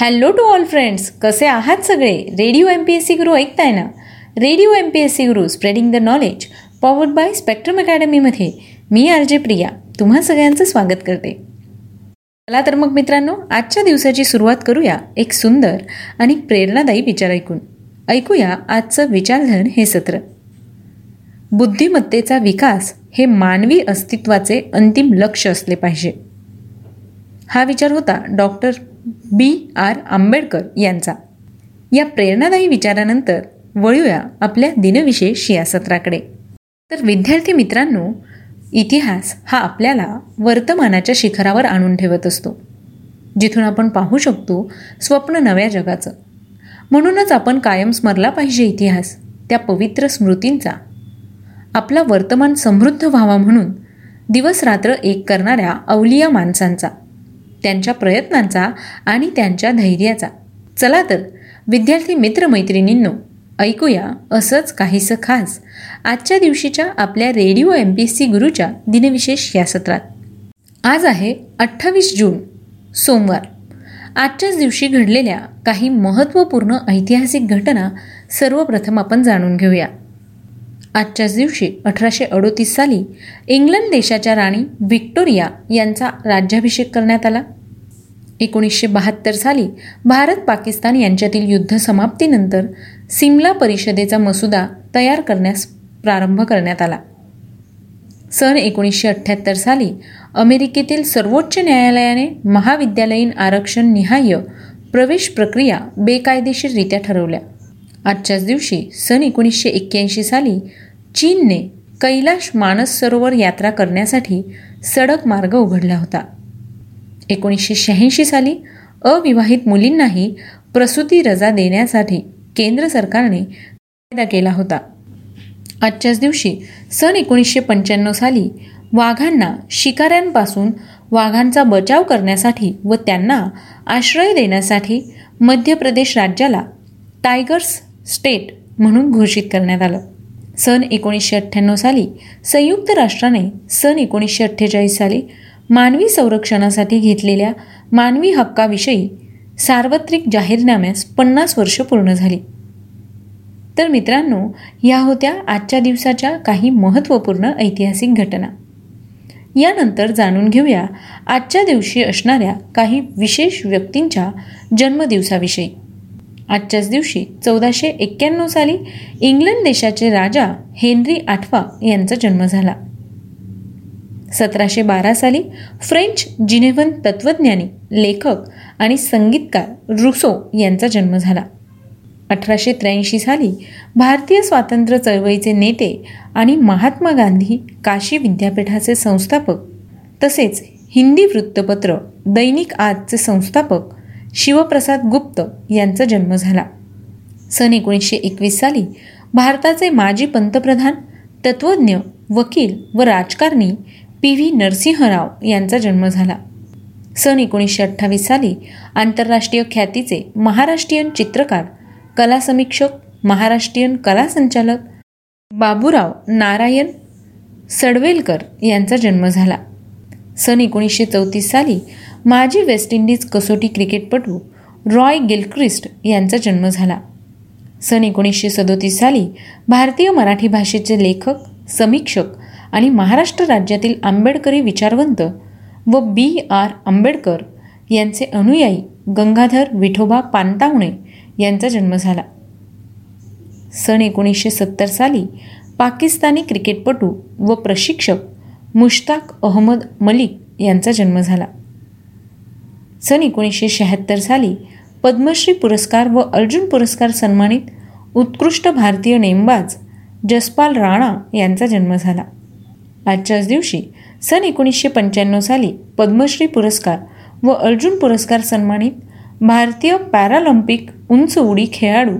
Hello to all friends कसे आहात सगळे? Radio M P S C Guru ऐकताय ना? Radio M P S C Guru spreading the knowledge powered by spectrum अकॅडमीमध्ये मी R J Priya. तुम्हा सगळ्यांचं स्वागत करते. चला तर मग मित्रांनो आजच्या दिवसाची सुरुवात करूया एक सुंदर आणि प्रेरणादायी विचार ऐकून. ऐकूया आजचं विचारधन हे सत्र. बुद्धिमत्तेचा विकास हे मानवी अस्तित्वाचे अंतिम लक्ष असले पाहिजे. हा विचार होता डॉक्टर बी आर आंबेडकर यांचा. या प्रेरणादायी विचारानंतर वळूया आपल्या दिनविशेष या सत्राकडे तर विद्यार्थी मित्रांनो इतिहास हा आपल्याला वर्तमानाच्या शिखरावर आणून ठेवत असतो. जिथून आपण पाहू शकतो स्वप्न नव्या जगाचं. म्हणूनच आपण कायम स्मरला पाहिजे इतिहास त्या पवित्र स्मृतींचा. आपला वर्तमान समृद्ध व्हावा म्हणून दिवस रात्र एक करणाऱ्या अवलिया माणसांचा. त्यांच्या प्रयत्नांचा आणि त्यांच्या धैर्याचा. चला तर विद्यार्थी मित्रमैत्रिणींनो ऐकूया असंच काहीसं खास. आजच्या दिवशीच्या आपल्या radio M P S C गुरुच्या दिनविशेष या सत्रात. आज आहे अठ्ठावीस जून सोमवार. आजच्याच दिवशी घडलेल्या काही महत्त्वपूर्ण ऐतिहासिक घटना सर्वप्रथम आपण जाणून घेऊया. आजच्याच दिवशी अठराशे अडोतीस साली इंग्लंड देशाच्या राणी व्हिक्टोरिया यांचा राज्याभिषेक करण्यात आला. एकोणीसशे बहात्तर साली भारत पाकिस्तान यांच्यातील युद्ध समाप्तीनंतर सिमला परिषदेचा मसुदा तयार करण्यास प्रारंभ करण्यात आला. सन एकोणीसशे अठ्ठ्याहत्तर साली अमेरिकेतील सर्वोच्च न्यायालयाने महाविद्यालयीन आरक्षण निहाय्य प्रवेश प्रक्रिया बेकायदेशीररित्या ठरवल्या. आजच्याच दिवशी सन एकोणीसशे एक्क्याऐंशी साली चीनने कैलाश मानस सरोवर यात्रा करण्यासाठी सडक मार्ग उघडला होता. एकोणीसशे शहाऐंशी साली अविवाहित मुलींनाही प्रसूती रजा देण्यासाठी केंद्र सरकारने कायदा केला होता. आजच्याच दिवशी सन एकोणीसशे पंच्याण्णव साली वाघांना शिकाऱ्यांपासून वाघांचा बचाव करण्यासाठी व त्यांना आश्रय देण्यासाठी मध्य प्रदेश राज्याला टायगर्स स्टेट म्हणून घोषित करण्यात आलं. सन एकोणीसशे अठ्ठ्याण्णव साली संयुक्त राष्ट्राने सन एकोणीसशे अठ्ठेचाळीस साली मानवी संरक्षणासाठी घेतलेल्या मानवी हक्काविषयी सार्वत्रिक जाहीरनाम्यास पन्नास वर्ष पूर्ण झाली. तर मित्रांनो या होत्या आजच्या दिवसाच्या काही महत्त्वपूर्ण ऐतिहासिक घटना. यानंतर जाणून घेऊया आजच्या दिवशी असणाऱ्या काही विशेष व्यक्तींच्या जन्मदिवसाविषयी. आजच्याच दिवशी चौदाशे एक्क्याण्णव साली इंग्लंड देशाचे राजा हेनरी आठवा यांचा जन्म झाला. सतराशे बारा साली फ्रेंच जिनेव्हन तत्वज्ञानी लेखक आणि संगीतकार रुसो यांचा जन्म झाला. अठराशे त्र्याऐंशी साली भारतीय स्वातंत्र्य चळवळीचे नेते आणि महात्मा गांधी काशी विद्यापीठाचे संस्थापक तसेच हिंदी वृत्तपत्र दैनिक आजचे संस्थापक शिवप्रसाद गुप्त यांचा जन्म झाला. सन एकोणीसशे एकवीस साली भारताचे माजी पंतप्रधान तत्वज्ञ वकील व राजकारणी पी व्ही नरसिंहराव यांचा जन्म झाला. सन एकोणीसशे अठ्ठावीस साली आंतरराष्ट्रीय ख्यातीचे महाराष्ट्रीयन चित्रकार कला समीक्षक महाराष्ट्रीयन कला संचालक बाबूराव नारायण सडवेलकर यांचा जन्म झाला. सन एकोणीसशे चौतीस साली माजी वेस्ट इंडिज कसोटी क्रिकेटपटू रॉय गिलक्रिस्ट यांचा जन्म झाला. सन एकोणीसशे सदोतीस साली भारतीय मराठी भाषेचे लेखक समीक्षक आणि महाराष्ट्र राज्यातील आंबेडकरी विचारवंत व बी आर आंबेडकर यांचे अनुयायी गंगाधर विठोबा पानतावणे यांचा जन्म झाला. सन एकोणीसशे सत्तर साली पाकिस्तानी क्रिकेटपटू व प्रशिक्षक मुश्ताक अहमद मलिक यांचा जन्म झाला. सन एकोणीसशे शहात्तर साली पद्मश्री पुरस्कार व अर्जुन पुरस्कार सन्मानित उत्कृष्ट भारतीय नेमबाज जसपाल राणा यांचा जन्म झाला. आजच्याच दिवशी सन एकोणीसशे पंच्याण्णव साली पद्मश्री पुरस्कार व अर्जुन पुरस्कार सन्मानित भारतीय पॅरालिम्पिक उंच उडी खेळाडू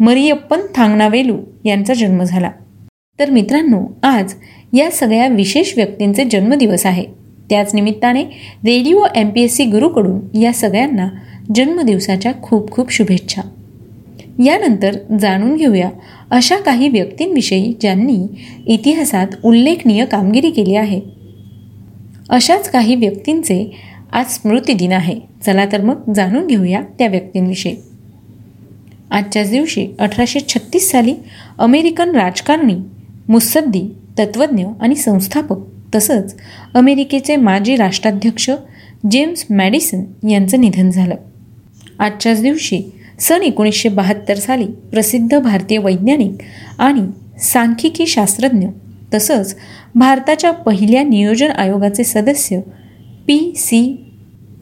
मरियप्पन थांगनावेलू यांचा जन्म झाला. तर मित्रांनो आज या सगळ्या विशेष व्यक्तींचे जन्मदिवस आहे. त्याच निमित्ताने radio M P S C गुरुकडून या सगळ्यांना जन्मदिवसाच्या खूप खूप शुभेच्छा. यानंतर जाणून घेऊया अशा काही व्यक्तींविषयी ज्यांनी इतिहासात उल्लेखनीय कामगिरी केली आहे. अशाच काही व्यक्तींचे आज स्मृती दिन आहे. चला तर मग जाणून घेऊया त्या व्यक्तींविषयी. आजच्याच दिवशी अठराशे छत्तीस साली अमेरिकन राजकारणी मुत्सद्दी तत्त्वज्ञ आणि संस्थापक तसंच अमेरिकेचे माजी राष्ट्राध्यक्ष जेम्स मॅडिसन यांचं निधन झालं. आजच्याच दिवशी सन एकोणीसशे बहात्तर साली प्रसिद्ध भारतीय वैज्ञानिक आणि सांख्यिकी शास्त्रज्ञ तसंच भारताच्या पहिल्या नियोजन आयोगाचे सदस्य पी सी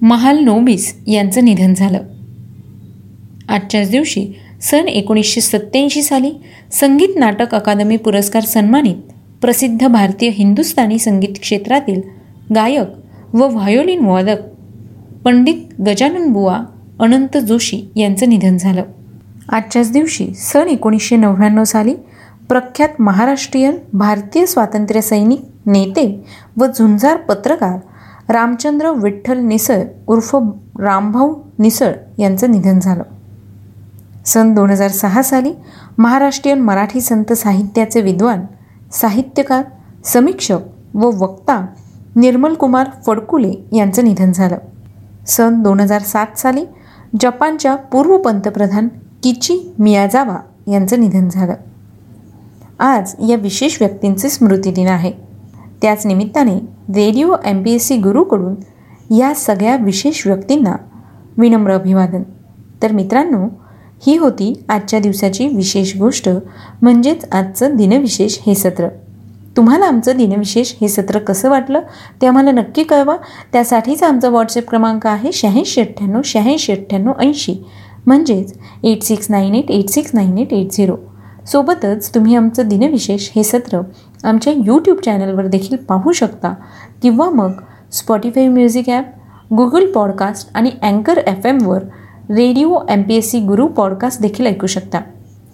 महालनोबिस यांचं निधन झालं. आजच्याच दिवशी सन एकोणीसशे सत्त्याऐंशी साली संगीत नाटक अकादमी पुरस्कार सन्मानित प्रसिद्ध भारतीय हिंदुस्थानी संगीत क्षेत्रातील गायक व व्हायोलिन वादक पंडित गजानन बुवा अनंत जोशी यांचं निधन झालं. आजच्याच दिवशी सन एकोणीसशे नव्याण्णव साली प्रख्यात महाराष्ट्रीयन भारतीय स्वातंत्र्य सैनिक नेते व झुंजार पत्रकार रामचंद्र विठ्ठल निसळ उर्फ रामभाऊ निसळ यांचं निधन झालं. सन दोन हजार सहा साली महाराष्ट्रीयन मराठी संत साहित्याचे विद्वान साहित्यकार समीक्षक व वक्ता निर्मलकुमार फडकुले यांचं निधन झालं. सन दोन हजार सात साली जपानच्या पूर्व पंतप्रधान किची मियाजावा यांचं निधन झालं. आज या विशेष व्यक्तींचे स्मृतिदिन आहे. त्याच निमित्ताने radio M P S C गुरूकडून या सगळ्या विशेष व्यक्तींना विनम्र अभिवादन. तर मित्रांनो ही होती आजच्या दिवसाची विशेष गोष्ट म्हणजेच आजचं दिनविशेष हे सत्र. तुम्हाला आमचं दिनविशेष हे सत्र कसं वाटलं ते आम्हाला नक्की कळवा. त्यासाठीच आमचा व्हॉट्सअप क्रमांक आहे शहाऐंशी अठ्ठ्याण्णव शहाऐंशी अठ्ठ्याण्णव ऐंशी. म्हणजेच eight six nine eight eight six nine eight eight zero सोबतच तुम्ही आमचं दिनविशेष हे सत्र आमच्या यूट्यूब चॅनलवर देखील पाहू शकता. किंवा मग Spotify music app Google podcast आणि अँकर F एमवर radio M P S C Guru podcast देखील ऐकू शकता.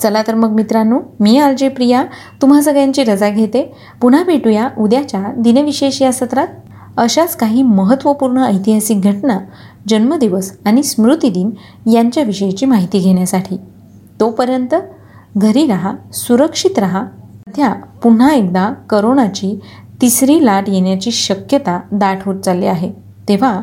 चला तर मग मित्रांनो मी आर जे प्रिया. तुम्हा सगळ्यांची रजा घेते. पुन्हा भेटूया उद्याच्या दिनविशेष या सत्रात. अशाच काही महत्त्वपूर्ण ऐतिहासिक घटना जन्मदिवस आणि स्मृतिदिन यांच्याविषयीची माहिती घेण्यासाठी. तोपर्यंत घरी राहा सुरक्षित राहा. सध्या पुन्हा एकदा करोनाची तिसरी लाट येण्याची शक्यता दाट होत चालली आहे. तेव्हा